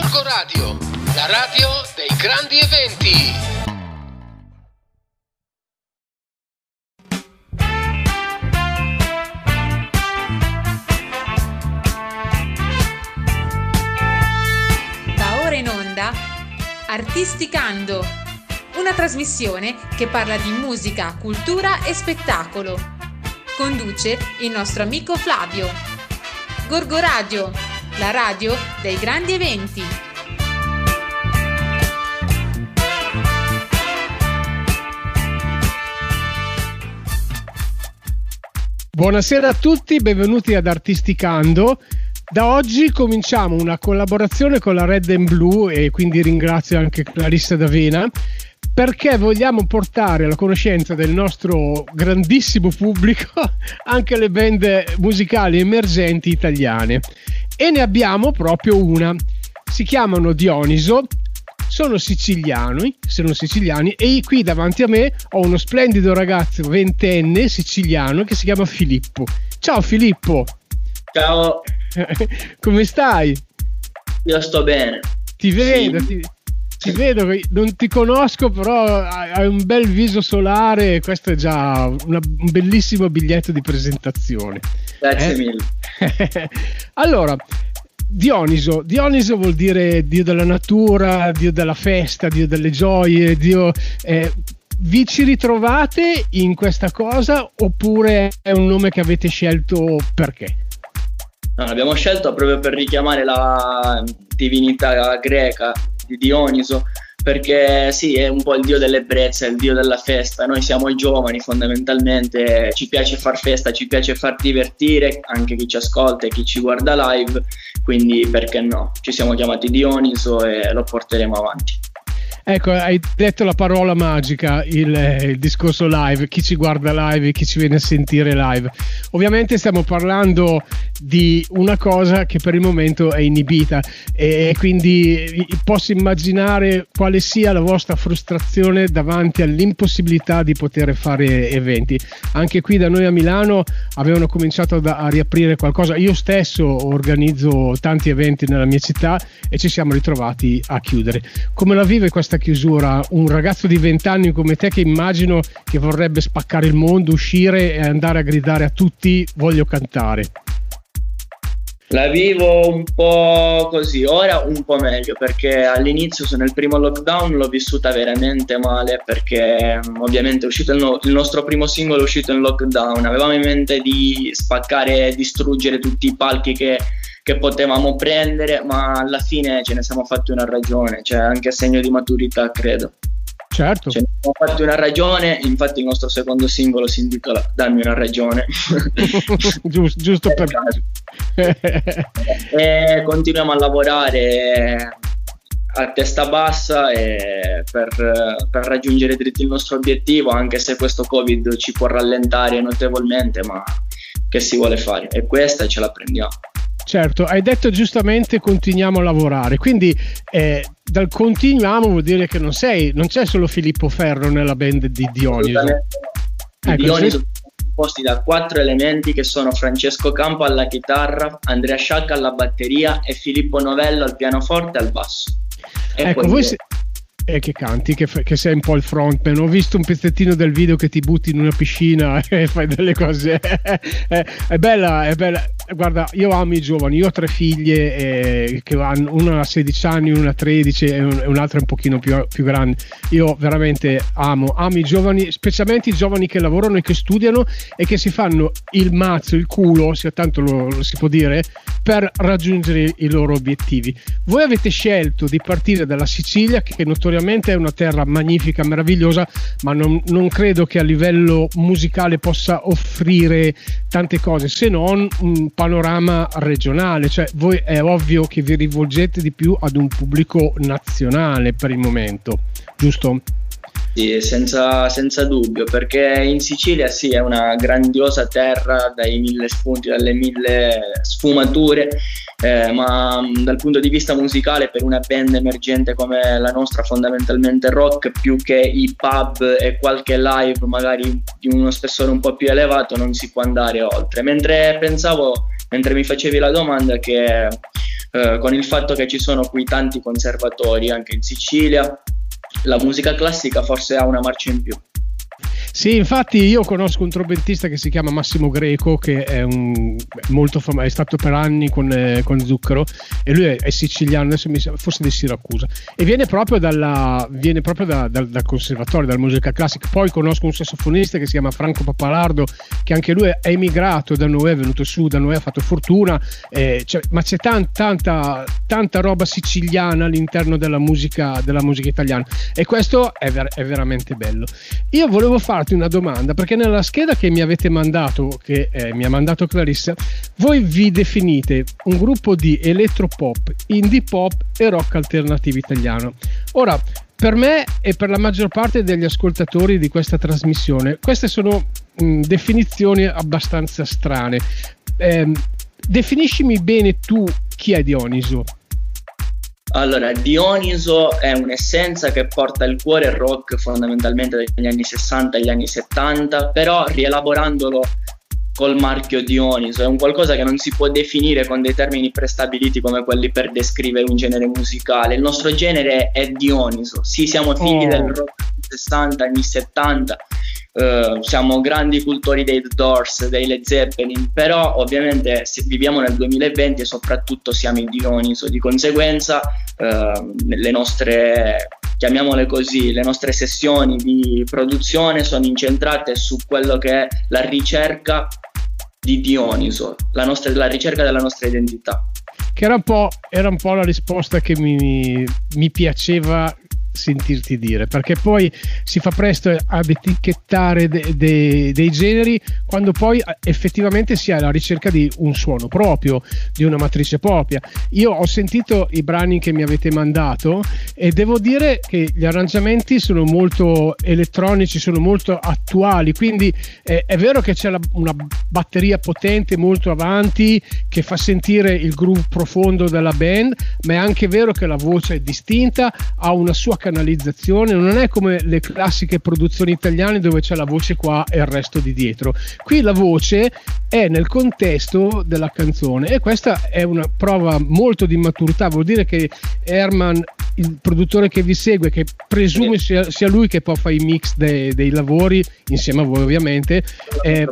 Gorgo Radio, la radio dei grandi eventi. Va ora in onda Artisticando, una trasmissione che parla di musica, cultura e spettacolo. Conduce il nostro amico Flavio. Gorgo Radio, la radio dei grandi eventi. Buonasera a tutti, benvenuti ad Artisticando. Da oggi cominciamo una collaborazione con la Red and Blue e quindi ringrazio anche Clarissa D'Avena perché vogliamo portare alla conoscenza del nostro grandissimo pubblico anche le band musicali emergenti italiane e ne abbiamo proprio una. Si chiamano Dioniso, sono siciliani, sono siciliani e qui davanti a me ho uno splendido ragazzo ventenne siciliano che si chiama Filippo. Ciao Filippo. Ciao. Come stai? Io sto bene. Ti vedo, sì. ti, ti vedo, non ti conosco, però hai un bel viso solare. Questo è già una, un bellissimo biglietto di presentazione. Grazie eh? mille. allora, Dioniso. Dioniso vuol dire dio della natura, dio della festa, dio delle gioie, dio. Eh, vi ci ritrovate in questa cosa oppure è un nome che avete scelto perché? No, l'abbiamo scelto proprio per richiamare la divinità greca di Dioniso perché sì, è un po' il dio dell'ebbrezza, il dio della festa. Noi siamo giovani fondamentalmente, ci piace far festa, ci piace far divertire anche chi ci ascolta e chi ci guarda live, quindi perché no? Ci siamo chiamati Dioniso e lo porteremo avanti. Ecco, hai detto la parola magica, il, il, discorso live, chi ci guarda live, chi ci viene a sentire live. Ovviamente stiamo parlando di una cosa che per il momento è inibita e quindi posso immaginare quale sia la vostra frustrazione davanti all'impossibilità di poter fare eventi. Anche qui da noi a Milano avevano cominciato a riaprire qualcosa. Io stesso organizzo tanti eventi nella mia città e ci siamo ritrovati a chiudere. Come la vive questa chiusura un ragazzo di 20 anni come te che immagino che vorrebbe spaccare il mondo, uscire e andare a gridare a tutti voglio cantare? La vivo un po' così, ora un po' meglio perché all'inizio nel primo lockdown l'ho vissuta veramente male perché ovviamente è uscito il, no- il nostro primo singolo è uscito in lockdown, avevamo in mente di spaccare e distruggere tutti i palchi che che potevamo prendere, ma alla fine ce ne siamo fatti una ragione, cioè anche a segno di maturità, credo. Certo. Ce ne siamo fatti una ragione, infatti il nostro secondo singolo si intitola Dammi una ragione. giusto, giusto per e continuiamo a lavorare a testa bassa per, per, raggiungere dritti il nostro obiettivo, anche se questo Covid ci può rallentare notevolmente, ma che si vuole fare? E questa ce la prendiamo. Certo, hai detto giustamente continuiamo a lavorare, quindi eh, dal continuiamo vuol dire che non sei, non c'è solo Filippo Ferro nella band di Dioniso. Ecco, Dioniso composti da quattro elementi che sono Francesco Campo alla chitarra, Andrea Sciacca alla batteria e Filippo Novello al pianoforte e al basso. E ecco, voi, se, e che canti, che, che, sei un po' il frontman. Ho visto un pezzettino del video che ti butti in una piscina e fai delle cose. è, è, bella, è bella. Guarda, io amo i giovani, io ho tre figlie eh, che hanno una a 16 anni, una a 13 e, un, e un'altra un pochino più, più, grande. Io veramente amo, amo i giovani, specialmente i giovani che lavorano e che studiano e che si fanno il mazzo, il culo, se tanto lo, lo si può dire, per raggiungere i loro obiettivi. Voi avete scelto di partire dalla Sicilia, che notoriamente ovviamente è una terra magnifica, meravigliosa, ma non, non, credo che a livello musicale possa offrire tante cose se non un panorama regionale. Cioè, voi è ovvio che vi rivolgete di più ad un pubblico nazionale per il momento, giusto? Sì, senza, senza, dubbio, perché in Sicilia sì, è una grandiosa terra dai mille spunti, dalle mille sfumature, eh, ma dal punto di vista musicale per una band emergente come la nostra, fondamentalmente rock, più che i pub e qualche live magari di uno spessore un po' più elevato, non si può andare oltre. Mentre pensavo, mentre mi facevi la domanda, che eh, con il fatto che ci sono qui tanti conservatori anche in Sicilia, la musica classica forse ha una marcia in più. Sì, infatti io conosco un trombettista che si chiama Massimo Greco, che è, un, molto fam- è stato per anni con, eh, con, Zucchero e lui è, è siciliano, adesso mi, forse di Siracusa, e viene proprio, dalla, viene proprio da, dal, dal, conservatorio, dalla musica classica. Poi conosco un sassofonista che si chiama Franco Papalardo, che anche lui è emigrato da noi, è venuto su da noi, ha fatto fortuna, eh, cioè, ma c'è tan, tanta, tanta roba siciliana all'interno della musica, della musica italiana e questo è, ver- è veramente bello. Io volevo farti farti una domanda perché nella scheda che mi avete mandato, che eh, mi ha mandato Clarissa, voi vi definite un gruppo di elettropop, indie pop e rock alternativo italiano. Ora, per me e per la maggior parte degli ascoltatori di questa trasmissione, queste sono mh, definizioni abbastanza strane. Eh, definiscimi bene tu chi è Dioniso. Allora, Dioniso è un'essenza che porta il cuore rock fondamentalmente dagli anni 60 agli anni 70, però rielaborandolo col marchio Dioniso, è un qualcosa che non si può definire con dei termini prestabiliti come quelli per descrivere un genere musicale. Il nostro genere è Dioniso, sì, siamo figli oh. del rock anni 60, anni 70, Uh, siamo grandi cultori dei The Doors, dei Led Zeppelin, però ovviamente viviamo nel 2020 e soprattutto siamo in Dioniso, di conseguenza uh, le nostre, chiamiamole così, le nostre sessioni di produzione sono incentrate su quello che è la ricerca di Dioniso, la, nostra, la ricerca della nostra identità. Che era un po', era un po la risposta che mi, mi piaceva sentirti dire, perché poi si fa presto ad etichettare de, de, dei generi quando poi eh, effettivamente si è alla ricerca di un suono proprio, di una matrice propria. Io ho sentito i brani che mi avete mandato e devo dire che gli arrangiamenti sono molto elettronici, sono molto attuali, quindi eh, è vero che c'è la, una batteria potente molto avanti che fa sentire il groove profondo della band, ma è anche vero che la voce è distinta, ha una sua canalizzazione, non è come le classiche produzioni italiane dove c'è la voce qua e il resto di dietro. Qui la voce è nel contesto della canzone e questa è una prova molto di maturità, vuol dire che Herman, il produttore che vi segue, che presume sia, sia lui che poi fa i mix dei, dei lavori, insieme a voi ovviamente, eh,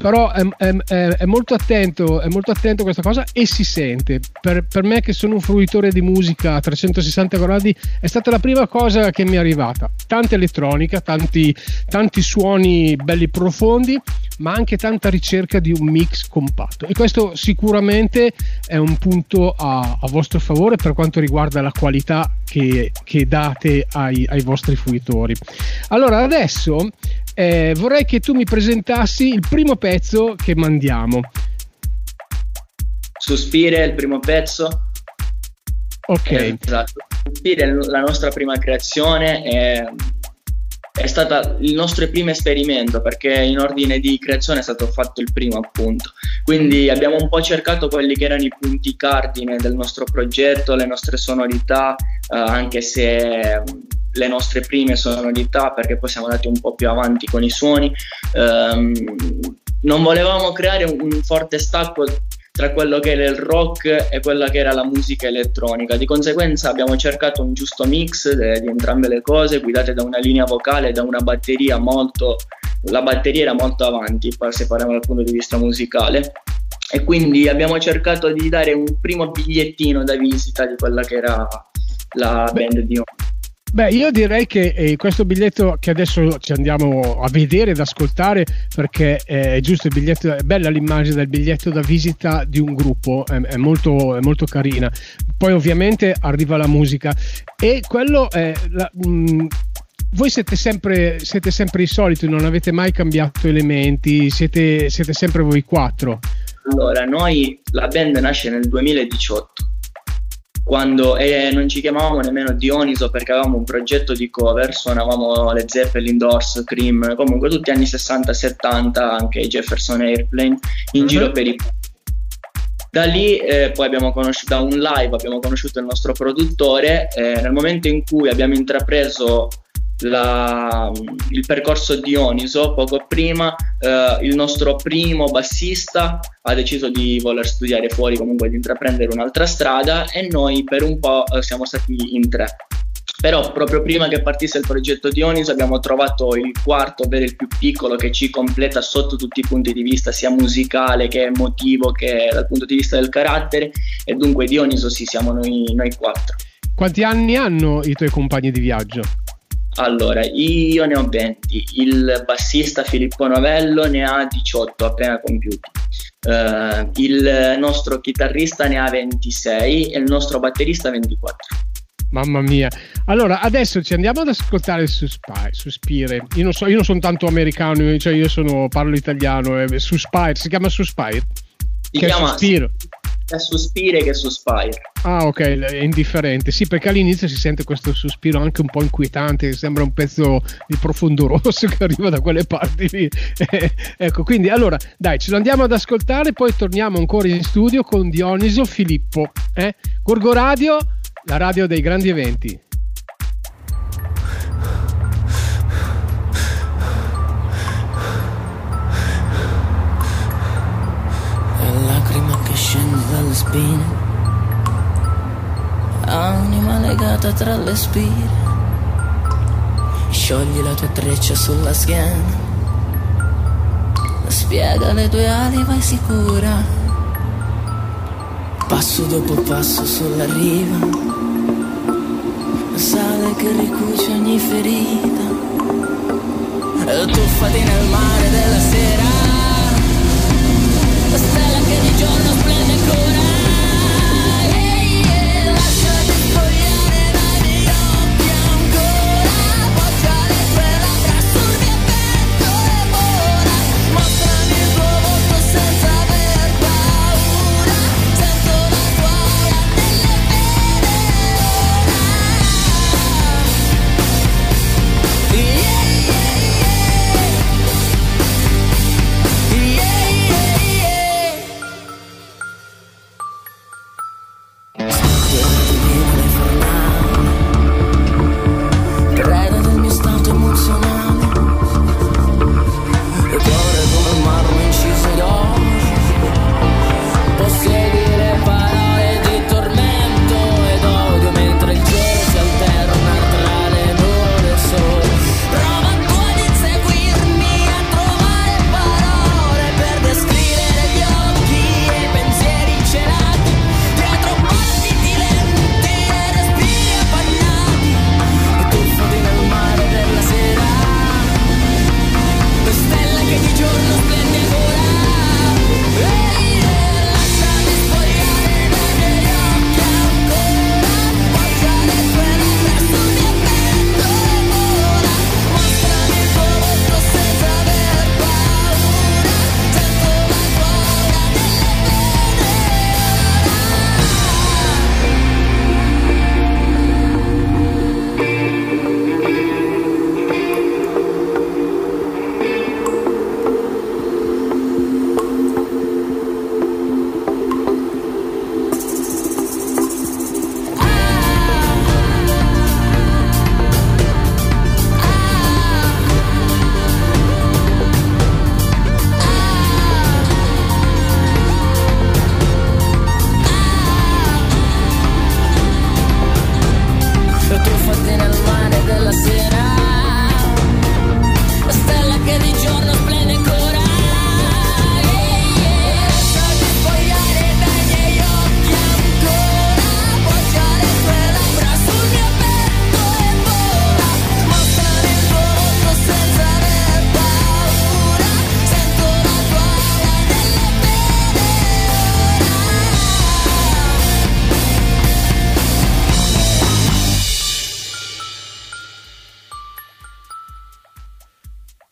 però è, è, è, molto attento, è molto attento a questa cosa e si sente. Per, per, me che sono un fruitore di musica a 360 gradi è stata la prima cosa che mi è arrivata. Tanta elettronica, tanti, tanti suoni belli profondi, ma anche tanta ricerca di un mix compatto. E questo sicuramente è un punto a, a vostro favore per quanto riguarda la qualità che, che date ai, ai vostri fruitori. Allora adesso eh, vorrei che tu mi presentassi il primo pezzo che mandiamo. Sospire il primo pezzo. Ok. Eh, esatto. Sospire la nostra prima creazione. È, è stato il nostro primo esperimento perché in ordine di creazione è stato fatto il primo appunto. Quindi abbiamo un po' cercato quelli che erano i punti cardine del nostro progetto, le nostre sonorità, eh, anche se le nostre prime sonorità perché poi siamo andati un po' più avanti con i suoni. Um, non volevamo creare un forte stacco tra quello che era il rock e quella che era la musica elettronica. Di conseguenza abbiamo cercato un giusto mix de, di entrambe le cose, guidate da una linea vocale e da una batteria molto... La batteria era molto avanti, se parliamo dal punto di vista musicale. E quindi abbiamo cercato di dare un primo bigliettino da visita di quella che era la band di Ono. Beh, io direi che eh, questo biglietto che adesso ci andiamo a vedere ed ascoltare perché eh, è giusto il biglietto, è bella l'immagine del biglietto da visita di un gruppo, è, è, molto, è molto, carina. Poi ovviamente arriva la musica e quello è... La, mh, mm, voi siete sempre, siete sempre i soliti, non avete mai cambiato elementi, siete, siete sempre voi quattro. Allora, noi la band nasce nel 2018 quando eh, non ci chiamavamo nemmeno Dioniso perché avevamo un progetto di cover, suonavamo le Zeppelin, Doors, Cream, comunque tutti anni 60-70, anche Jefferson Airplane, in uh-huh. giro per i da lì eh, poi abbiamo conosciuto da un live, abbiamo conosciuto il nostro produttore, eh, nel momento in cui abbiamo intrapreso la, il percorso di Dioniso poco prima eh, il nostro primo bassista ha deciso di voler studiare fuori comunque di intraprendere un'altra strada e noi per un po' eh, siamo stati in tre però proprio prima che partisse il progetto Dioniso abbiamo trovato il quarto, ovvero il più piccolo, che ci completa sotto tutti i punti di vista, sia musicale che emotivo che dal punto di vista del carattere e dunque Dioniso sì, siamo noi, noi quattro. Quanti anni hanno i tuoi compagni di viaggio? Allora, io ne ho 20, il bassista Filippo Novello ne ha 18 appena compiuti, uh, il nostro chitarrista ne ha 26 e il nostro batterista 24. Mamma mia. Allora, adesso ci andiamo ad ascoltare Suspire. Suspire. Io non so, io non sono tanto americano, cioè io sono, parlo italiano. Eh, Suspire, si chiama Suspire? Si che chiama Suspiro. Sia Suspire che Suspire. Ah, ok, è indifferente. Sì, perché all'inizio si sente questo sospiro anche un po' inquietante, sembra un pezzo di profondo rosso che arriva da quelle parti lì. ecco, quindi allora, dai, ce lo andiamo ad ascoltare, poi torniamo ancora in studio con Dioniso Filippo. Eh? Gorgo Radio la radio dei grandi eventi. Spine, anima legata tra le spine, sciogli la tua treccia sulla schiena, spiega le tue ali, vai sicura. Passo dopo passo sulla riva. Sale che ricuce ogni ferita. Tuffati nel mare della sera, stella che di giorno splende ancora.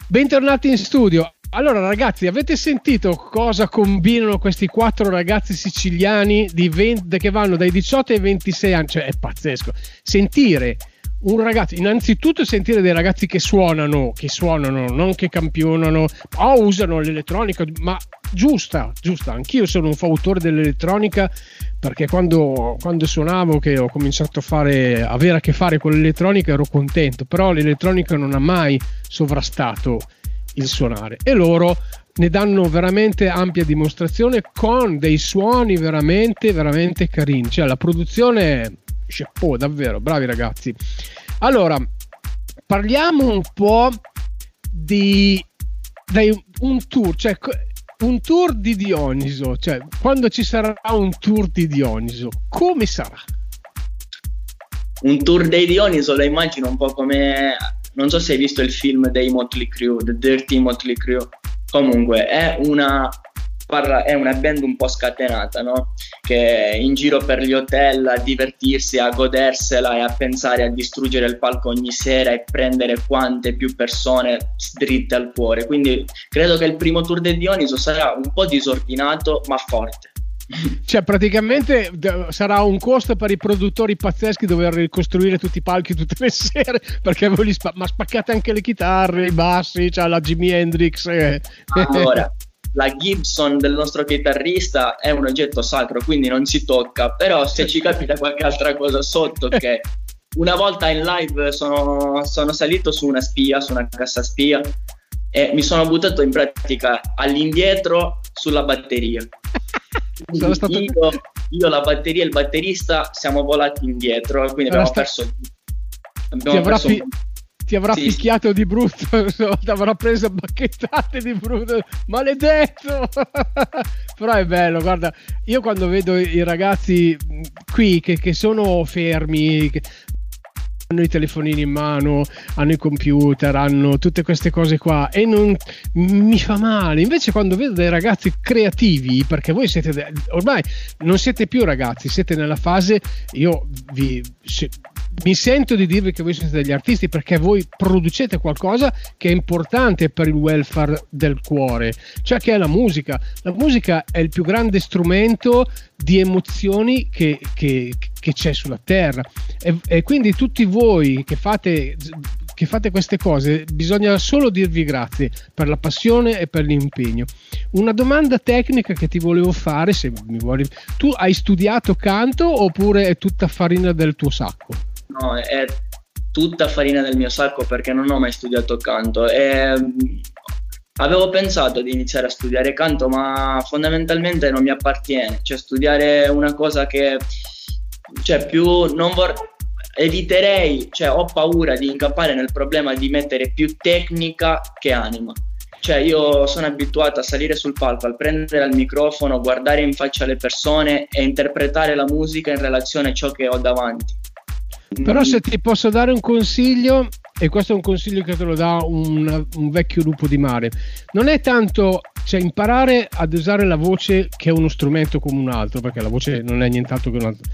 Bentornati in studio. Allora ragazzi, avete sentito cosa combinano questi quattro ragazzi siciliani 20, che vanno dai 18 ai 26 anni? Cioè è pazzesco. Sentire un ragazzo, innanzitutto sentire dei ragazzi che suonano, che suonano, non che campionano, o usano l'elettronica, ma giusta, giusta. Anch'io sono un fautore dell'elettronica perché quando, quando suonavo, che ho cominciato a fare, avere a che fare con l'elettronica, ero contento, però l'elettronica non ha mai sovrastato il suonare e loro ne danno veramente ampia dimostrazione con dei suoni veramente veramente carini cioè la produzione chapeau davvero bravi ragazzi. Allora parliamo un po' di, di un tour cioè un tour di Dioniso cioè quando ci sarà un tour di Dioniso come sarà? Un tour dei Dioniso lo immagino un po' come non so se hai visto il film dei Motley Crue The Dirty Motley Crue. Comunque è una, parla, è una band un po' scatenata, no? Che è in giro per gli hotel a divertirsi, a godersela e a pensare a distruggere il palco ogni sera e prendere quante più persone dritte al cuore. Quindi credo che il primo tour di Dioniso sarà un po' disordinato ma forte. Cioè, praticamente sarà un costo per i produttori pazzeschi dover ricostruire tutti i palchi tutte le sere perché voi li spa- ma spaccate anche le chitarre, i bassi, cioè la Jimi Hendrix. Eh. Allora, la Gibson del nostro chitarrista è un oggetto sacro, quindi non si tocca, però se ci capita qualche altra cosa sotto, ok. Una volta in live sono, sono salito su una spia, su una cassa spia e mi sono buttato in pratica all'indietro sulla batteria. Io, io, la batteria e il batterista siamo volati indietro quindi abbiamo sta... perso. Abbiamo ti, avrà fi... ti avrà sì, picchiato di brutto, ti avrà preso bacchettate di brutto, maledetto! Però è bello, guarda, io quando vedo i ragazzi qui che, che sono fermi, che hanno i telefonini in mano, hanno i computer, hanno tutte queste cose qua e non mi fa male. Invece quando vedo dei ragazzi creativi, perché voi siete ormai non siete più ragazzi, siete nella fase io vi se, mi sento di dirvi che voi siete degli artisti perché voi producete qualcosa che è importante per il welfare del cuore, cioè che è la musica. La musica è il più grande strumento di emozioni che, che, che c'è sulla terra. E, e, quindi tutti voi che fate, che fate queste cose bisogna solo dirvi grazie per la passione e per l'impegno. Una domanda tecnica che ti volevo fare se mi vuoi tu hai studiato canto oppure è tutta farina del tuo sacco no è tutta farina del mio sacco perché non ho mai studiato canto e Avevo pensato di iniziare a studiare canto, ma fondamentalmente non mi appartiene, cioè studiare una cosa che cioè più non vorrei eviterei, cioè ho paura di incappare nel problema di mettere più tecnica che anima. Cioè io sono abituato a salire sul palco, a prendere il microfono, guardare in faccia le persone e interpretare la musica in relazione a ciò che ho davanti. Però se ti posso dare un consiglio, e questo è un consiglio che te lo dà un, un vecchio lupo di mare, non è tanto cioè, imparare ad usare la voce che è uno strumento come un altro, perché la voce non è nient'altro che un altro,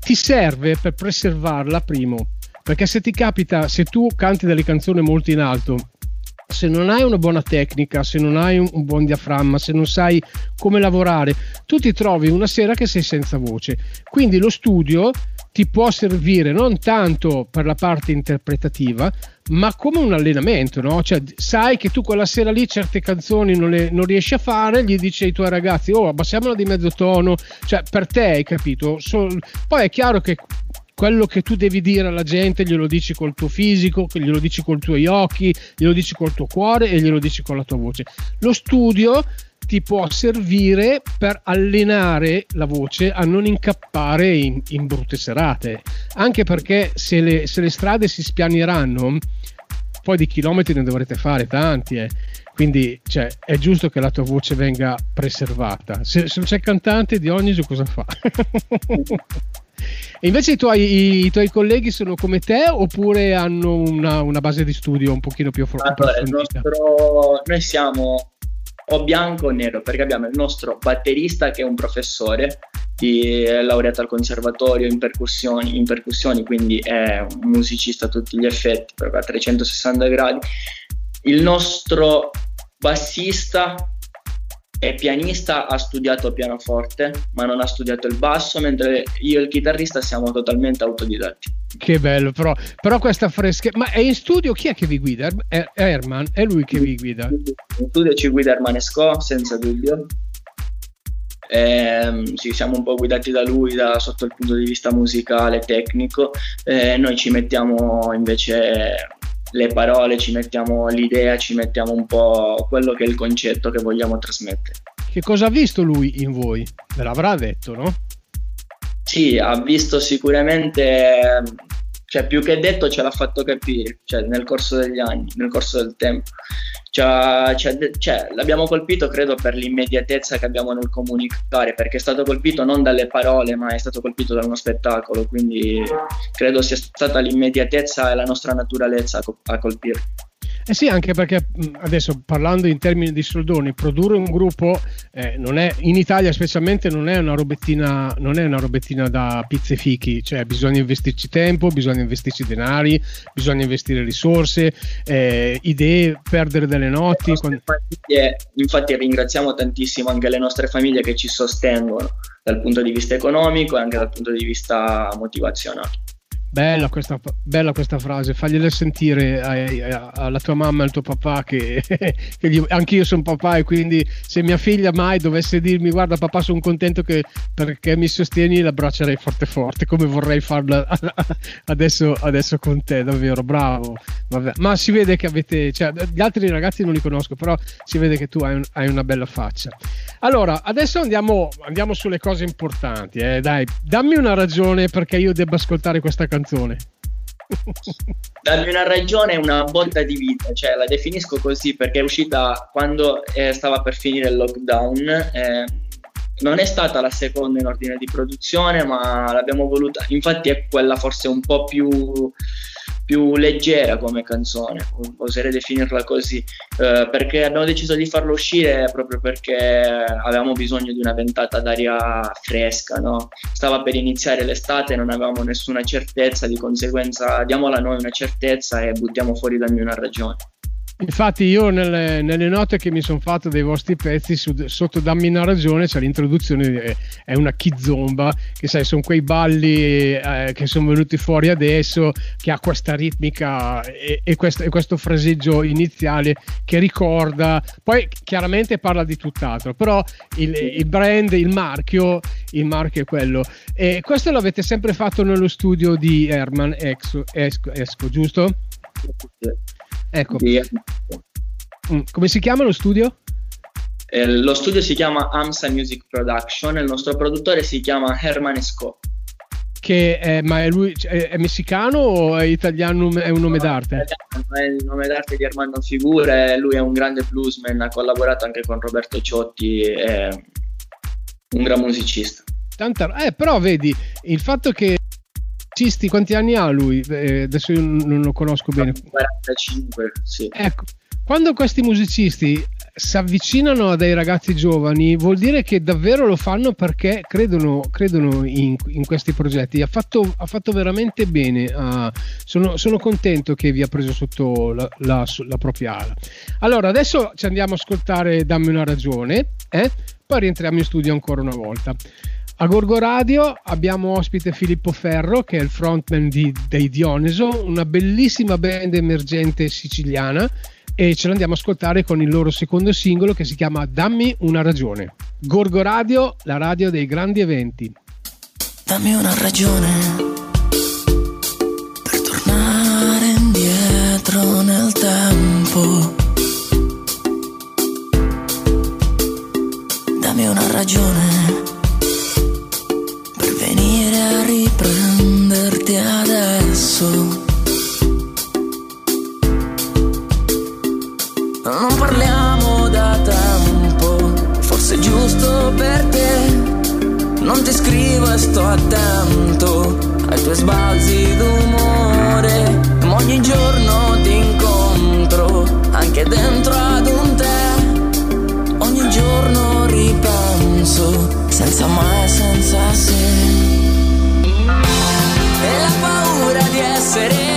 ti serve per preservarla primo, perché se ti capita, se tu canti delle canzoni molto in alto, se non hai una buona tecnica, se non hai un, un, buon diaframma, se non sai come lavorare, tu ti trovi una sera che sei senza voce. Quindi lo studio ti può servire non tanto per la parte interpretativa, ma come un allenamento, no? Cioè, sai che tu quella sera lì certe canzoni non, le, non riesci a fare, gli dici ai tuoi ragazzi, oh, abbassiamola di mezzo tono, cioè, per te hai capito? So, poi è chiaro che quello che tu devi dire alla gente glielo dici col tuo fisico, glielo dici con i tuoi occhi, glielo dici col tuo cuore e glielo dici con la tua voce. Lo studio ti può servire per allenare la voce a non incappare in, in brutte serate. Anche perché se le, se le, strade si spianeranno, poi di chilometri ne dovrete fare tanti. Eh. Quindi cioè, è giusto che la tua voce venga preservata. Se, se non c'è cantante, Dioniso cosa fa? E invece i tuoi, i tuoi, colleghi sono come te oppure hanno una, una base di studio un pochino più allora, nostro, Noi siamo o bianco o nero perché abbiamo il nostro batterista che è un professore di, laureato al conservatorio in percussioni, in percussioni, quindi è un musicista a tutti gli effetti, proprio a 360 gradi. Il nostro bassista è pianista, ha studiato pianoforte, ma non ha studiato il basso, mentre io e il chitarrista siamo totalmente autodidatti. Che bello, però, però questa fresca. Ma è in studio chi è che vi guida? Er- Herman? È lui che vi guida? In studio ci guida Herman Esco, senza dubbio. Eh, sì, siamo un po' guidati da lui da, sotto il punto di vista musicale, tecnico. Eh, noi ci mettiamo invece le parole, ci mettiamo l'idea, ci mettiamo un po' quello che è il concetto che vogliamo trasmettere. Che cosa ha visto lui in voi? Ve l'avrà detto, no? Sì, ha visto sicuramente, cioè più che detto ce l'ha fatto capire, cioè nel corso degli anni, nel corso del tempo. Cioè, cioè, l'abbiamo colpito credo per l'immediatezza che abbiamo nel comunicare, perché è stato colpito non dalle parole, ma è stato colpito da uno spettacolo, quindi credo sia stata l'immediatezza e la nostra naturalezza a colpire. Eh sì, anche perché adesso parlando in termini di soldoni, produrre un gruppo eh, non è, in Italia specialmente non è una robettina, non è una robettina da pizze fichi, cioè bisogna investirci tempo, bisogna investirci denari, bisogna investire risorse, eh, idee, perdere delle notti. Quando... Famiglie, infatti ringraziamo tantissimo anche le nostre famiglie che ci sostengono dal punto di vista economico e anche dal punto di vista motivazionale. Bella questa, bella questa frase, fagliela sentire alla tua mamma e al tuo papà che, che gli, anche io sono papà e quindi se mia figlia mai dovesse dirmi guarda papà sono contento che, perché mi sostieni l'abbraccerei forte forte come vorrei farla adesso, adesso con te, davvero bravo. Vabbè. Ma si vede che avete, cioè, gli altri ragazzi non li conosco però si vede che tu hai, un, hai una bella faccia. Allora adesso andiamo, andiamo sulle cose importanti, eh. dai dammi una ragione perché io debba ascoltare questa canzone canzone. Darmi una ragione una botta di vita, cioè la definisco così perché è uscita quando eh, stava per finire il lockdown. Eh, non è stata la seconda in ordine di produzione, ma l'abbiamo voluta. Infatti, è quella forse un po' più più leggera come canzone, oserei definirla così, eh, perché abbiamo deciso di farlo uscire proprio perché avevamo bisogno di una ventata d'aria fresca, no? stava per iniziare l'estate, non avevamo nessuna certezza, di conseguenza diamola noi una certezza e buttiamo fuori da una ragione. Infatti io nelle, nelle, note che mi sono fatto dei vostri pezzi su, sotto Dammi una ragione c'è l'introduzione è, è una kizomba che sai sono quei balli eh, che sono venuti fuori adesso che ha questa ritmica e, e, questo, e, questo, fraseggio iniziale che ricorda poi chiaramente parla di tutt'altro però il, il brand il marchio il marchio è quello. E questo l'avete sempre fatto nello studio di Herman Esco, Esco, Esco giusto? Ecco. Mm, come si chiama lo studio? Eh, lo studio si chiama AMSA Music Production e il nostro produttore si chiama Herman Esco. Che è, ma è lui è, è, messicano o è italiano? È un nome no, d'arte? È il nome d'arte di Armando Figure. Lui è un grande bluesman, ha collaborato anche con Roberto Ciotti, è un gran musicista. Tanta, eh, però vedi il fatto che musicisti, quanti anni ha lui? Eh, adesso io non lo conosco bene. 45, sì. Ecco, quando questi musicisti si avvicinano a dei ragazzi giovani vuol dire che davvero lo fanno perché credono, credono in, in, questi progetti. Ha fatto, ha fatto veramente bene. Uh, sono, sono, contento che vi ha preso sotto la, la, la, propria ala. Allora, adesso ci andiamo a ascoltare Dammi una ragione, eh? poi rientriamo in studio ancora una volta. A Gorgo Radio abbiamo ospite Filippo Ferro, che è il frontman di, dei Dioniso, una bellissima band emergente siciliana e ce l'andiamo a ascoltare con il loro secondo singolo che si chiama Dammi una ragione. Gorgo Radio, la radio dei grandi eventi. Dammi una ragione per tornare indietro nel tempo. Dammi una ragione riprenderti adesso. Non parliamo da tempo, forse è giusto per te. Non ti scrivo e sto attento ai tuoi sbalzi d'umore. Ma ogni giorno ti incontro, anche dentro ad un te. Ogni giorno ripenso senza mai, senza se. Paura di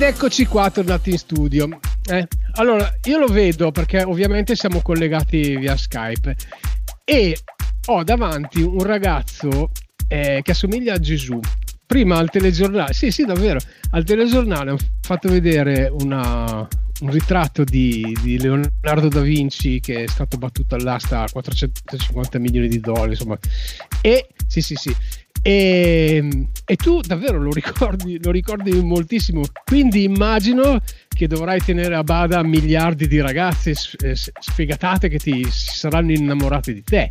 eccoci qua tornati in studio. Eh, allora, io lo vedo perché ovviamente siamo collegati via Skype e ho davanti un ragazzo eh, che assomiglia a Gesù. Prima al telegiornale, sì, sì, davvero, al telegiornale ho fatto vedere una, un ritratto di, di, Leonardo da Vinci che è stato battuto all'asta a 450 milioni di dollari, insomma. E sì, sì, sì. E, e, tu davvero lo ricordi, lo ricordi moltissimo. Quindi immagino che dovrai tenere a bada miliardi di ragazze sfegatate che ti si saranno innamorate di te.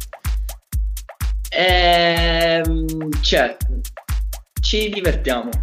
Ehm, cioè, ci divertiamo.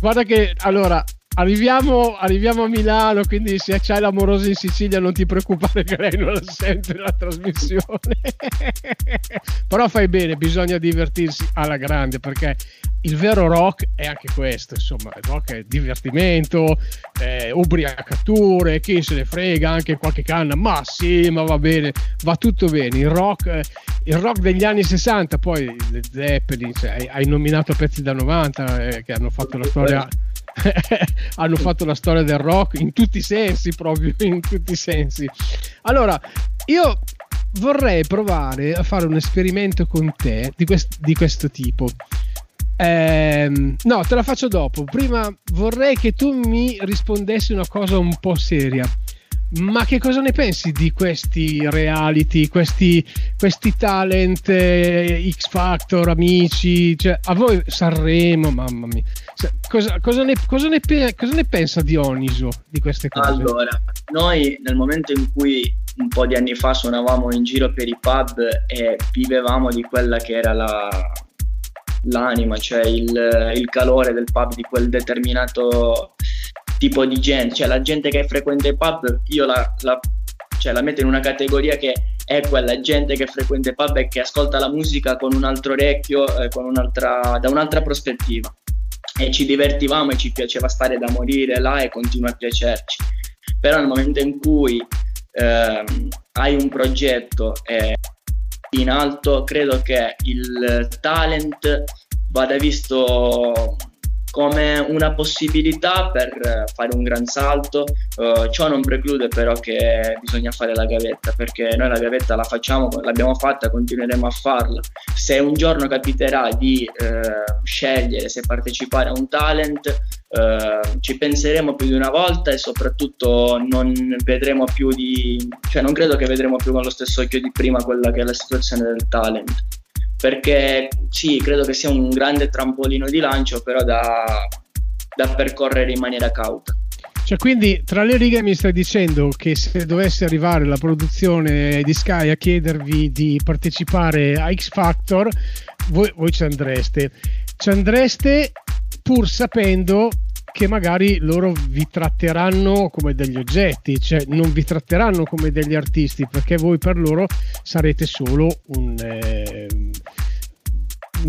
Guarda che allora Arriviamo, arriviamo, a Milano, quindi se c'hai l'amorosa in Sicilia non ti preoccupare che lei non la sente la trasmissione. Però fai bene, bisogna divertirsi alla grande perché il vero rock è anche questo, insomma, il rock è divertimento, eh, ubriacature, chi se ne frega, anche qualche canna, ma sì, ma va bene, va tutto bene. Il rock, il rock degli anni 60, poi le Zeppelin, cioè, hai, hai, nominato pezzi da 90 eh, che hanno fatto la storia hanno fatto la storia del rock in tutti i sensi, proprio in tutti i sensi. Allora, io vorrei provare a fare un esperimento con te di, quest- di questo tipo. Eh, no, te la faccio dopo. Prima vorrei che tu mi rispondessi una cosa un po' seria. Ma che cosa ne pensi di questi reality, questi, questi talent eh, X Factor, amici? Cioè, a voi Sanremo, mamma mia. Cioè, cosa, cosa, ne, cosa, ne, cosa, ne, pensa Dioniso di queste cose? Allora, noi nel momento in cui un po' di anni fa suonavamo in giro per i pub e vivevamo di quella che era la, l'anima, cioè il, il calore del pub di quel determinato tipo di gente, cioè la gente che frequenta i pub, io la, la, cioè, la metto in una categoria che è quella gente che frequenta i pub e che ascolta la musica con un altro orecchio, eh, un'altra, da un'altra prospettiva. E ci divertivamo e ci piaceva stare da morire là e continua a piacerci. Però nel momento in cui eh, hai un progetto eh, in alto, credo che il talent vada visto come una possibilità per eh, fare un gran salto. Uh, ciò non preclude però che bisogna fare la gavetta, perché noi la gavetta la facciamo, l'abbiamo fatta, continueremo a farla. Se un giorno capiterà di uh, scegliere se partecipare a un talent, uh, ci penseremo più di una volta e soprattutto non vedremo più di, cioè non credo che vedremo più con lo stesso occhio di prima quella che è la situazione del talent perché sì, credo che sia un grande trampolino di lancio, però da, da percorrere in maniera cauta. Cioè, quindi tra le righe mi stai dicendo che se dovesse arrivare la produzione di Sky a chiedervi di partecipare a X Factor, voi, voi ci andreste. Ci andreste pur sapendo che magari loro vi tratteranno come degli oggetti, cioè non vi tratteranno come degli artisti, perché voi per loro sarete solo un... Eh,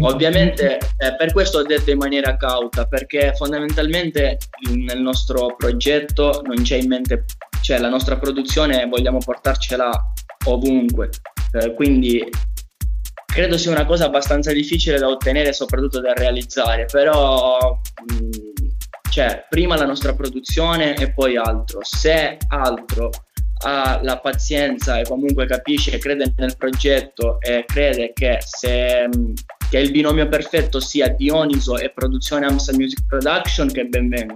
Ovviamente eh, per questo ho detto in maniera cauta, perché fondamentalmente nel nostro progetto non c'è in mente cioè la nostra produzione vogliamo portarcela ovunque, eh, quindi credo sia una cosa abbastanza difficile da ottenere e soprattutto da realizzare, però mh, cioè prima la nostra produzione e poi altro. Se altro ha la pazienza e comunque capisce crede nel progetto e crede che, se, che il binomio perfetto sia Dioniso e produzione Amstel Music Production che ben venga.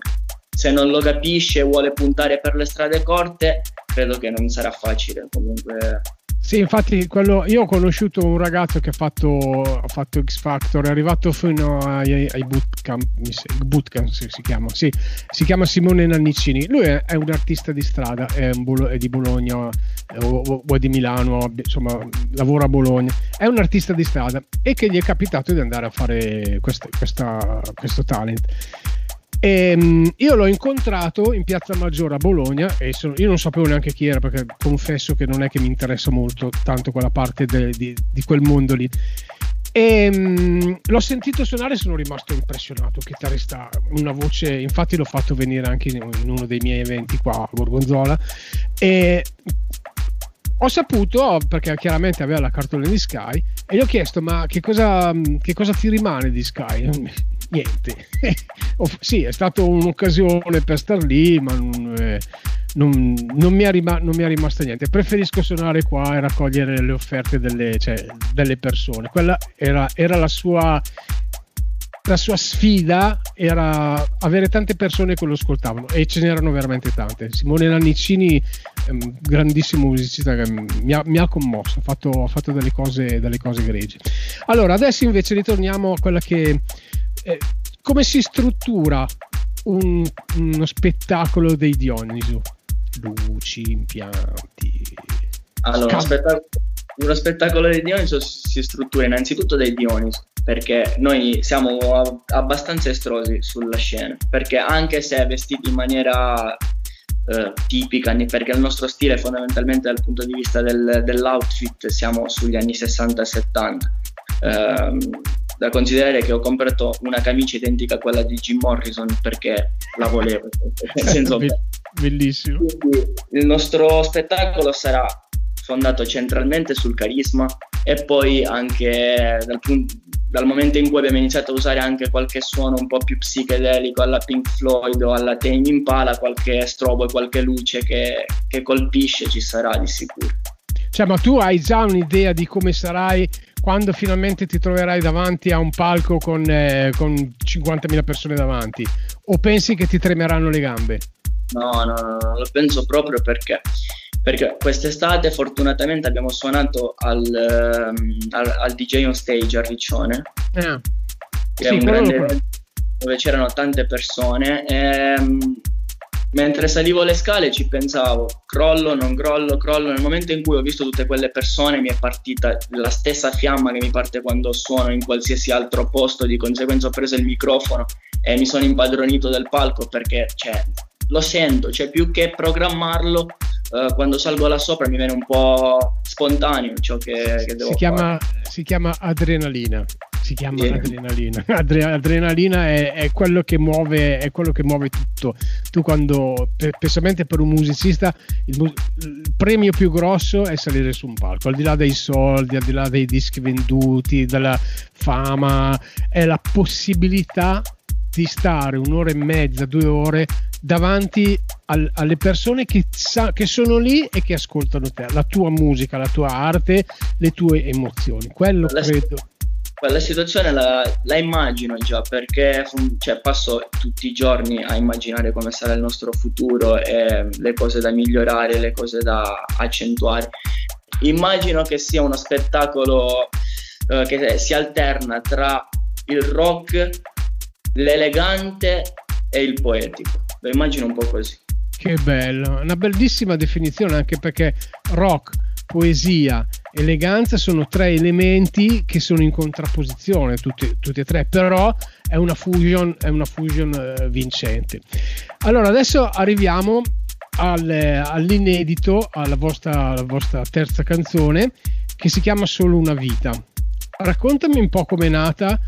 Se non lo capisce e vuole puntare per le strade corte, credo che non sarà facile comunque sì, infatti quello, io ho conosciuto un ragazzo che ha fatto, ha fatto X Factor, è arrivato fino ai, ai bootcamp, bootcamp si, si, chiama, sì, si chiama Simone Nannicini. Lui è, è un artista di strada, è, è di Bologna o, o, di Milano, insomma lavora a Bologna. È un artista di strada e che gli è capitato di andare a fare questa, questa, questo talent e, um, io l'ho incontrato in Piazza Maggiore a Bologna e sono, io non sapevo neanche chi era perché confesso che non è che mi interessa molto tanto quella parte de, di, di, quel mondo lì. E um, l'ho sentito suonare e sono rimasto impressionato. Chitarrista, una voce, infatti l'ho fatto venire anche in, in uno dei miei eventi qua a Gorgonzola. E ho saputo perché chiaramente aveva la cartolina di Sky e gli ho chiesto ma che cosa, che cosa ti rimane di Sky niente. sì, è stata un'occasione per star lì, ma non, eh, non, non, mi rima- non, mi è rimasta niente. Preferisco suonare qua e raccogliere le offerte delle, cioè, delle persone. Quella era, era la sua la sua sfida era avere tante persone che lo ascoltavano e ce n'erano veramente tante. Simone Nannicini, um, grandissimo musicista che mi ha, mi ha commosso, ha fatto, ha fatto delle, cose, delle cose gregie. Allora, adesso invece ritorniamo a quella che eh, come si struttura un, uno spettacolo dei Dioniso? Luci, impianti. Allora, uno spettacolo, uno spettacolo dei Dioniso si struttura innanzitutto dai Dioniso perché noi siamo abbastanza estrosi sulla scena, perché anche se vestiti in maniera eh, tipica, perché il nostro stile fondamentalmente dal punto di vista del, dell'outfit siamo sugli anni 60 e 70. Eh, da considerare che ho comprato una camicia identica a quella di Jim Morrison perché la volevo. Senso, Bellissimo. il nostro spettacolo sarà fondato centralmente sul carisma e poi anche dal, punto, dal, momento in cui abbiamo iniziato a usare anche qualche suono un po' più psichedelico alla Pink Floyd o alla Tame Impala, qualche strobo e qualche luce che, che colpisce ci sarà di sicuro. Cioè, ma tu hai già un'idea di come sarai quando finalmente ti troverai davanti a un palco con, eh, con 50.000 persone davanti? O pensi che ti tremeranno le gambe? No, no, no, lo penso proprio perché perché quest'estate fortunatamente abbiamo suonato al, um, al, al DJ on stage a Riccione ah. che sì, è un grande dove c'erano tante persone e, um, mentre salivo le scale ci pensavo crollo, non crollo, crollo. Nel momento in cui ho visto tutte quelle persone mi è partita la stessa fiamma che mi parte quando suono in qualsiasi altro posto. Di conseguenza ho preso il microfono e mi sono impadronito del palco perché cioè, lo sento, cioè più che programmarlo uh, quando salgo là sopra mi viene un po' spontaneo ciò che, che devo si chiama, si chiama adrenalina. Si chiama yeah. adrenalina. Adre- adrenalina è, è, quello che muove, è quello che muove tutto. Tu quando, specialmente per un musicista, il, mu- il premio più grosso è salire su un palco, al di là dei soldi, al di là dei dischi venduti, della fama, è la possibilità di stare un'ora e mezza, due ore davanti al, alle persone che, sa, che, sono lì e che ascoltano te, la tua musica, la tua arte, le tue emozioni. Quello credo. Quella situazione la, la immagino già perché cioè, passo tutti i giorni a immaginare come sarà il nostro futuro e le cose da migliorare, le cose da accentuare. Immagino che sia uno spettacolo eh, che si alterna tra il rock l'elegante e il poetico. Lo immagino un po' così. Che bello, una bellissima definizione anche perché rock, poesia, eleganza sono tre elementi che sono in contrapposizione tutti, tutti e tre, però è una fusion, è una fusion uh, vincente. Allora adesso arriviamo al, all'inedito, alla vostra, alla vostra terza canzone che si chiama Solo una vita. Raccontami un po' com'è nata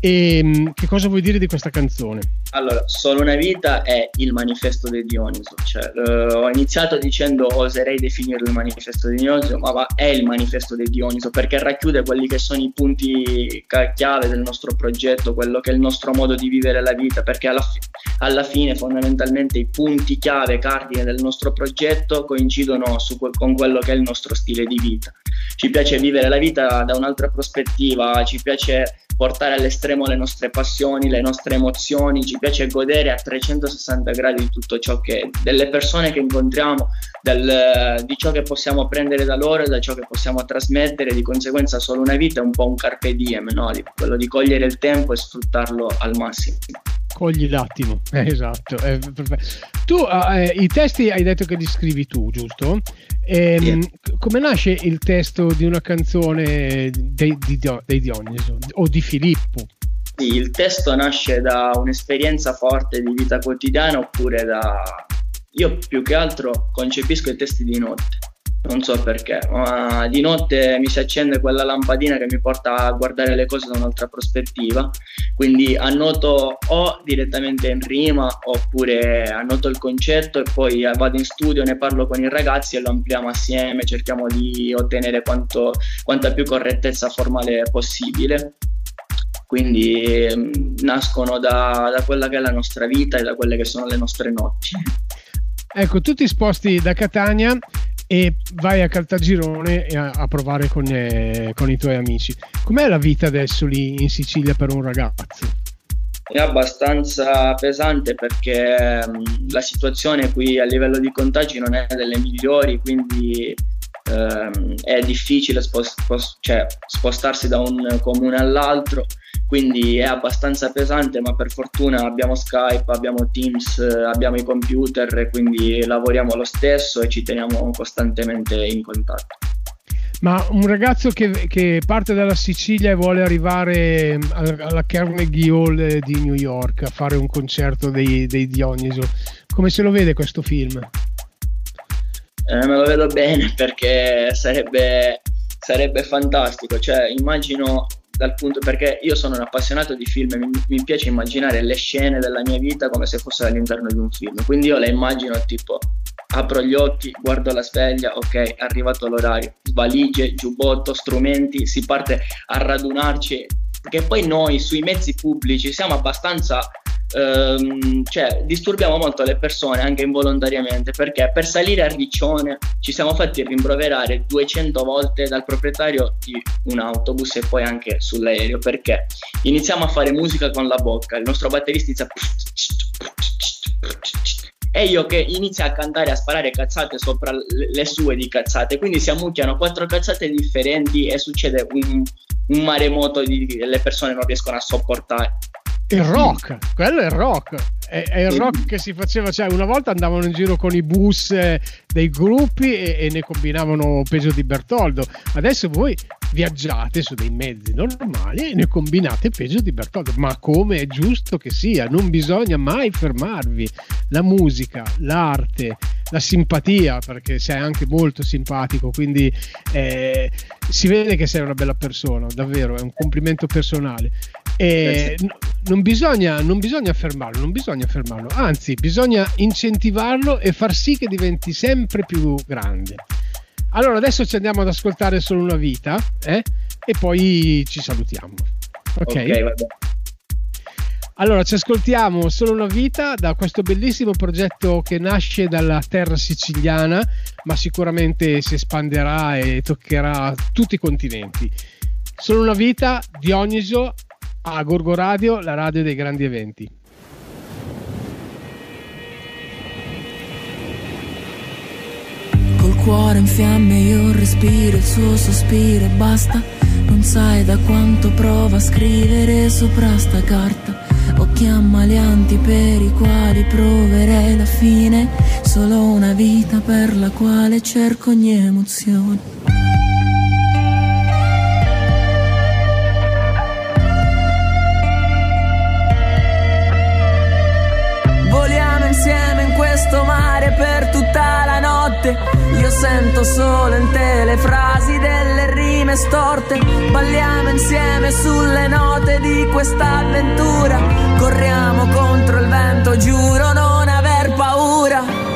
E mm, che cosa vuoi dire di questa canzone? Allora, Solo una vita è il manifesto di Dioniso. Cioè, eh, ho iniziato dicendo oserei definirlo il manifesto di Dioniso, ma, ma, è il manifesto di Dioniso perché racchiude quelli che sono i punti chiave del nostro progetto, quello che è il nostro modo di vivere la vita, perché alla, fi- alla fine fondamentalmente i punti chiave, cardine del nostro progetto coincidono su, con quello che è il nostro stile di vita. Ci piace vivere la vita da un'altra prospettiva, ci piace portare all'estremo le nostre passioni, le nostre emozioni, ci piace godere a 360 gradi di tutto ciò che delle persone che incontriamo, del, di ciò che possiamo prendere da loro e da ciò che possiamo trasmettere, di conseguenza solo una vita è un po' un carpe diem, no? quello di cogliere il tempo e sfruttarlo al massimo cogli l'attimo, eh, esatto. Eh, tu eh, i testi hai detto che li scrivi tu, giusto? Eh, yeah. Come nasce il testo di una canzone dei, di, dei Dioniso o di Filippo? Il testo nasce da un'esperienza forte di vita quotidiana oppure da... Io più che altro concepisco i testi di notte non so perché, ma di notte mi si accende quella lampadina che mi porta a guardare le cose da un'altra prospettiva, quindi annoto o direttamente in rima oppure annoto il concetto e poi vado in studio, ne parlo con i ragazzi e lo ampliamo assieme, cerchiamo di ottenere quanto, quanta più correttezza formale possibile. Quindi mm, nascono da, da quella che è la nostra vita e da quelle che sono le nostre notti. Ecco, tu ti sposti da Catania e vai a Caltagirone a, a provare con, eh, con, i tuoi amici. Com'è la vita adesso lì in Sicilia per un ragazzo? È abbastanza pesante perché um, la situazione qui a livello di contagi non è delle migliori, quindi um, è difficile spost- spost- cioè, spostarsi da un comune all'altro quindi è abbastanza pesante ma per fortuna abbiamo Skype, abbiamo Teams, abbiamo i computer quindi lavoriamo lo stesso e ci teniamo costantemente in contatto. Ma un ragazzo che, che parte dalla Sicilia e vuole arrivare alla Carnegie Hall di New York a fare un concerto dei, dei Dioniso, come se lo vede questo film? Eh, me lo vedo bene perché sarebbe, sarebbe fantastico, cioè immagino dal punto perché io sono un appassionato di film e mi, mi, piace immaginare le scene della mia vita come se fosse all'interno di un film. Quindi io le immagino tipo apro gli occhi, guardo la sveglia, ok, è arrivato l'orario, valigie, giubbotto, strumenti, si parte a radunarci. Perché poi noi sui mezzi pubblici siamo abbastanza ehm, cioè, disturbiamo molto le persone anche involontariamente perché per salire a Riccione ci siamo fatti rimproverare 200 volte dal proprietario di un autobus e poi anche sull'aereo perché iniziamo a fare musica con la bocca, il nostro batterista inizia e io che inizia a cantare a sparare cazzate sopra le sue di cazzate quindi si ammucchiano quattro cazzate differenti e succede un, un maremoto di le persone non riescono a sopportare il rock, quello è il rock. È, è il rock che si faceva, cioè una volta andavano in giro con i bus eh, dei gruppi e, e, ne combinavano peso di Bertoldo. Adesso voi viaggiate su dei mezzi normali e ne combinate peso di Bertoldo. Ma come è giusto che sia, non bisogna mai fermarvi. La musica, l'arte, la simpatia, perché sei anche molto simpatico, quindi eh, si vede che sei una bella persona, davvero, è un complimento personale. E non, bisogna, non bisogna fermarlo, non bisogna fermarlo, anzi bisogna incentivarlo e far sì che diventi sempre più grande. Allora adesso ci andiamo ad ascoltare solo una vita eh? e poi ci salutiamo. Ok, okay allora ci ascoltiamo solo una vita da questo bellissimo progetto che nasce dalla terra siciliana, ma sicuramente si espanderà e toccherà tutti i continenti. Solo una vita, Dioniso a Gorgo Radio, la radio dei grandi eventi. Col cuore in fiamme io respiro il suo sospiro e basta. Non sai da quanto prova a scrivere sopra sta carta. Occhi ammalianti per i quali proverei la fine. Solo una vita per la quale cerco ogni emozione. Questo mare per tutta la notte. Io sento solo in te le frasi delle rime storte. Balliamo insieme sulle note di questa avventura. Corriamo contro il vento, giuro non aver paura.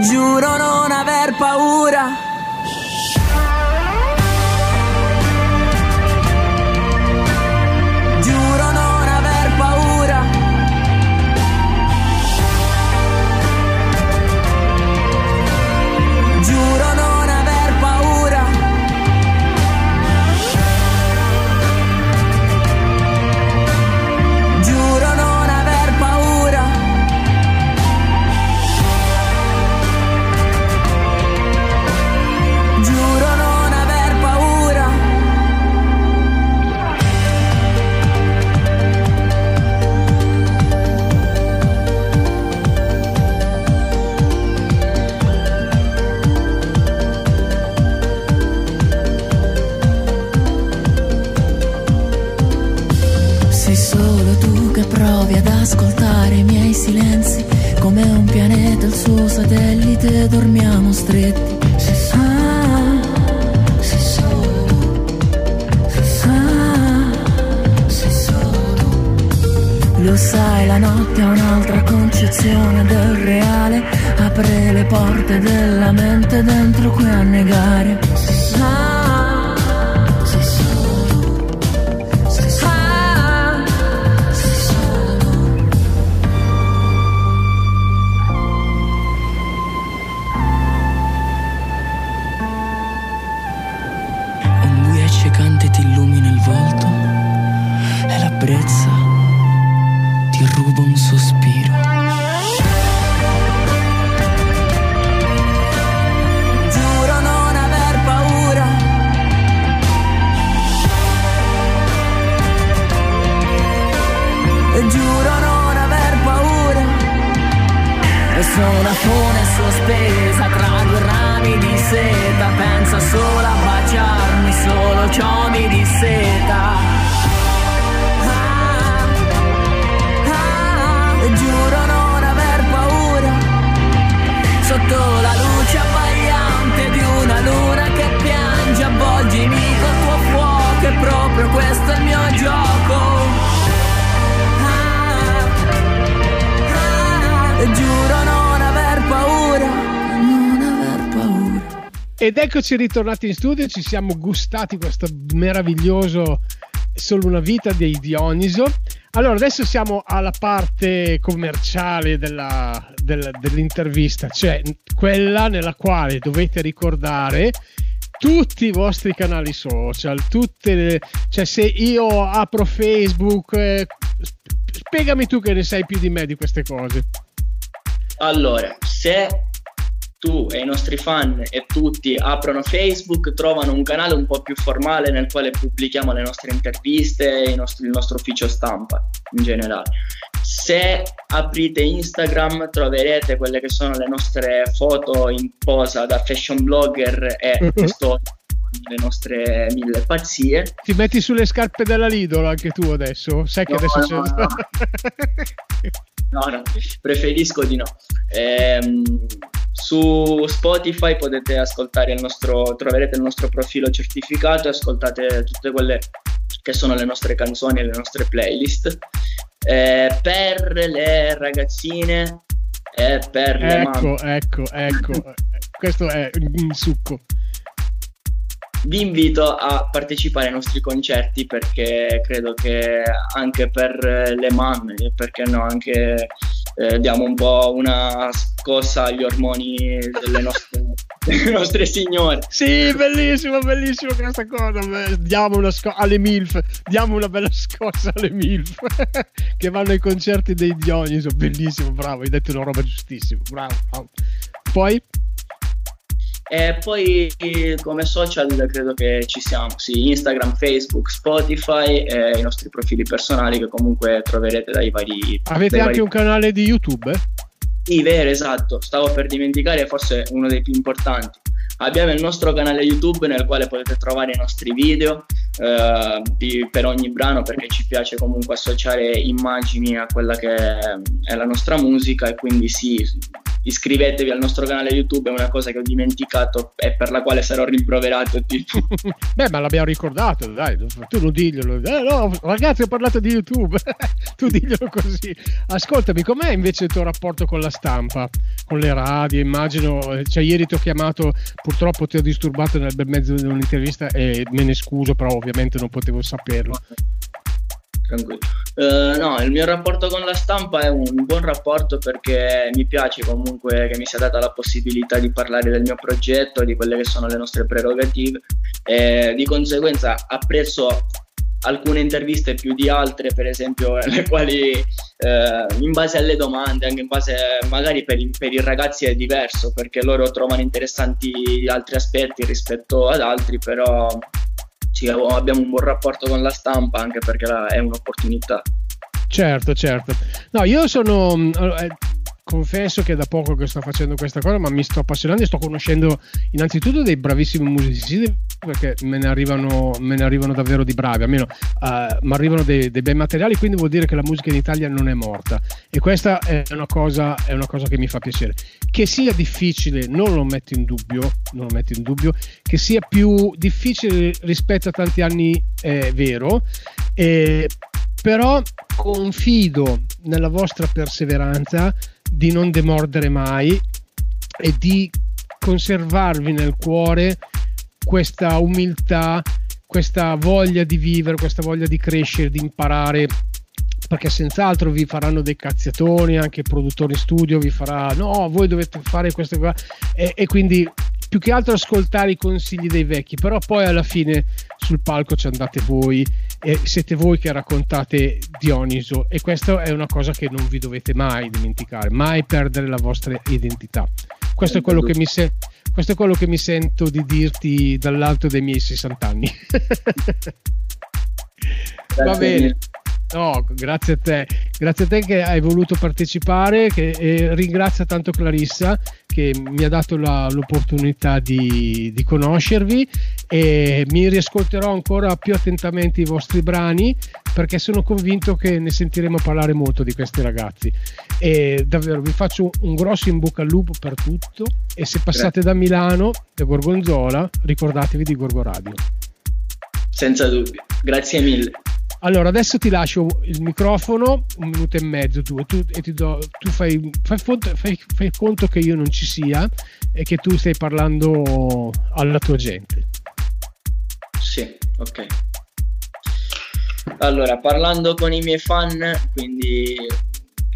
Giuro non aver paura. sospesa tra due rami di seta. Pensa solo a baciarmi solo ciò mi disseta. Ah, ah, giuro non aver paura. Sotto la luce abbagliante di una luna che piange avvolgimi col tuo fuoco e proprio questo è il mio gioco. Ah, ah, giuro non aver paura. Ed eccoci ritornati in studio, ci siamo gustati questo meraviglioso Solo una vita dei Dioniso. Allora, adesso siamo alla parte commerciale della, della, dell'intervista, cioè quella nella quale dovete ricordare tutti i vostri canali social, tutte le, cioè se io apro Facebook, eh, spiegami tu che ne sai più di me di queste cose. Allora, se tu e i nostri fan e tutti aprono Facebook, trovano un canale un po' più formale nel quale pubblichiamo le nostre interviste e il nostro, ufficio stampa in generale. Se aprite Instagram troverete quelle che sono le nostre foto in posa da fashion blogger e uh-huh. storie le nostre mille pazzie. Ti metti sulle scarpe della Lidl anche tu adesso? Sai che no, adesso no, c'è... No. no, no, preferisco di no. Ehm, su Spotify potete ascoltare il nostro, troverete il nostro profilo certificato e ascoltate tutte quelle che sono le nostre canzoni e le nostre playlist. Eh, per le ragazzine e per le ecco, mamme. Ecco, ecco, ecco. Questo è un succo vi invito a partecipare ai nostri concerti perché credo che anche per le mamme perché no anche eh, diamo un po' una scossa agli ormoni delle nostre, delle nostre signore. Sì, bellissimo, bellissimo questa cosa. Diamo una scossa alle MILF, diamo una bella scossa alle MILF che vanno ai concerti dei Dioniso. Bellissimo, bravo, hai detto una roba giustissima. Bravo. bravo. Poi e poi come social credo che ci siamo, sì, Instagram, Facebook, Spotify e i nostri profili personali che comunque troverete dai vari... Avete dai anche vari... un canale di YouTube? Sì, vero, esatto, stavo per dimenticare forse uno dei più importanti. Abbiamo il nostro canale YouTube nel quale potete trovare i nostri video, eh, di, per ogni brano perché ci piace comunque associare immagini a quella che è la nostra musica e quindi sì, iscrivetevi al nostro canale YouTube, è una cosa che ho dimenticato e per la quale sarò rimproverato. Beh, ma l'abbiamo ricordato, dai, tu non diglielo. Eh, no, ragazzi, ho parlato di YouTube, tu diglielo così. Ascoltami, com'è invece il tuo rapporto con la stampa, con le radio? Immagino, cioè ieri ti ho chiamato, purtroppo ti ho disturbato nel bel mezzo di un'intervista e me ne scuso, però ovviamente non potevo saperlo tranquillo. Uh, no, il mio rapporto con la stampa è un buon rapporto perché mi piace comunque che mi sia data la possibilità di parlare del mio progetto, di quelle che sono le nostre prerogative e di conseguenza apprezzo alcune interviste più di altre, per esempio, le quali eh, in base alle domande, anche in base magari per, per i ragazzi è diverso perché loro trovano interessanti altri aspetti rispetto ad altri, però sì, abbiamo un buon rapporto con la stampa anche perché è un'opportunità. Certo, certo. No, io sono... Eh, confesso che è da poco che sto facendo questa cosa, ma mi sto appassionando e sto conoscendo innanzitutto dei bravissimi musicisti perché me ne arrivano, me ne arrivano davvero di bravi, almeno uh, mi arrivano dei, dei bei materiali, quindi vuol dire che la musica in Italia non è morta e questa è una, cosa, è una cosa che mi fa piacere. Che sia difficile, non lo metto in dubbio, non lo metto in dubbio, che sia più difficile rispetto a tanti anni è vero, eh, però confido nella vostra perseveranza di non demordere mai e di conservarvi nel cuore questa umiltà, questa voglia di vivere, questa voglia di crescere, di imparare perché senz'altro vi faranno dei cazziatoni, anche il produttore studio vi farà no, voi dovete fare questo qua e, e quindi più che altro ascoltare i consigli dei vecchi, però poi alla fine sul palco ci andate voi e siete voi che raccontate Dioniso e questa è una cosa che non vi dovete mai dimenticare, mai perdere la vostra identità. Questo è quello che mi, se- questo è quello che mi sento di dirti dall'alto dei miei 60 anni. Va bene. No, grazie a te, grazie a te che hai voluto partecipare che, e ringrazio tanto Clarissa che mi ha dato la, l'opportunità di, di, conoscervi e mi riascolterò ancora più attentamente i vostri brani perché sono convinto che ne sentiremo parlare molto di questi ragazzi e davvero vi faccio un grosso in bocca al lupo per tutto e se passate da Milano, da Gorgonzola, ricordatevi di Gorgo Radio. Senza dubbio, grazie mille. Allora, adesso ti lascio il microfono un minuto e mezzo tu, tu e ti do, tu fai, fai, fai, fai, conto che io non ci sia e che tu stai parlando alla tua gente. Sì, ok. Allora, parlando con i miei fan, quindi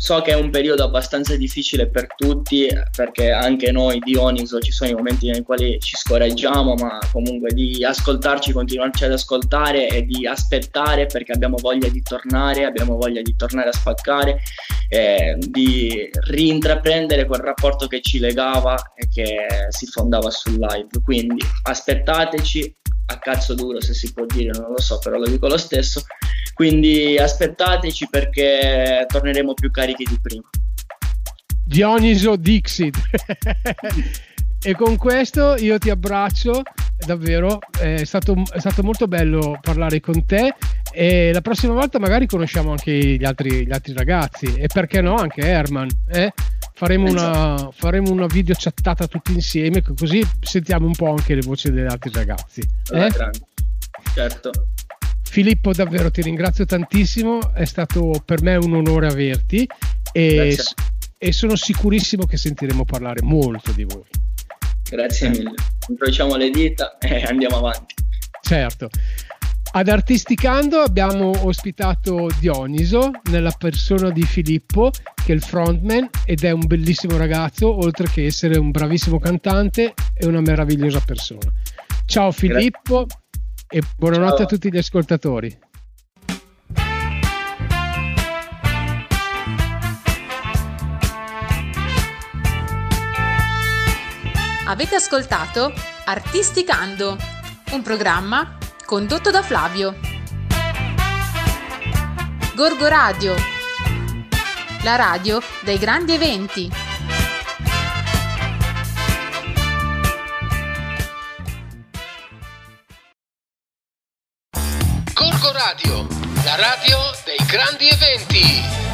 So che è un periodo abbastanza difficile per tutti perché anche noi di Oniso ci sono i momenti nei quali ci scoraggiamo, ma comunque di ascoltarci, continuarci ad ascoltare e di aspettare perché abbiamo voglia di tornare, abbiamo voglia di tornare a spaccare, eh, di rintraprendere quel rapporto che ci legava e che si fondava sul live. Quindi aspettateci, a cazzo duro se si può dire, non lo so, però lo dico lo stesso. Quindi aspettateci perché torneremo più carichi di prima. Dioniso Dixit. e con questo io ti abbraccio, davvero, è stato, è stato, molto bello parlare con te e la prossima volta magari conosciamo anche gli altri, gli altri ragazzi e perché no anche Herman. Eh? Faremo, una, faremo una video chattata tutti insieme così sentiamo un po' anche le voci degli altri ragazzi. Eh? Certo. Filippo, davvero ti ringrazio tantissimo, è stato per me un onore averti e, e sono sicurissimo che sentiremo parlare molto di voi. Grazie mille, incrociamo le dita e andiamo avanti. Certo. Ad Artisticando abbiamo ospitato Dioniso nella persona di Filippo, che è il frontman ed è un bellissimo ragazzo, oltre che essere un bravissimo cantante e una meravigliosa persona. Ciao Filippo, Grazie e buonanotte Ciao. a tutti gli ascoltatori. Avete ascoltato Artisticando, un programma condotto da Flavio. Gorgo Radio, la radio dei grandi eventi. Gorgo Radio, la radio dei grandi eventi.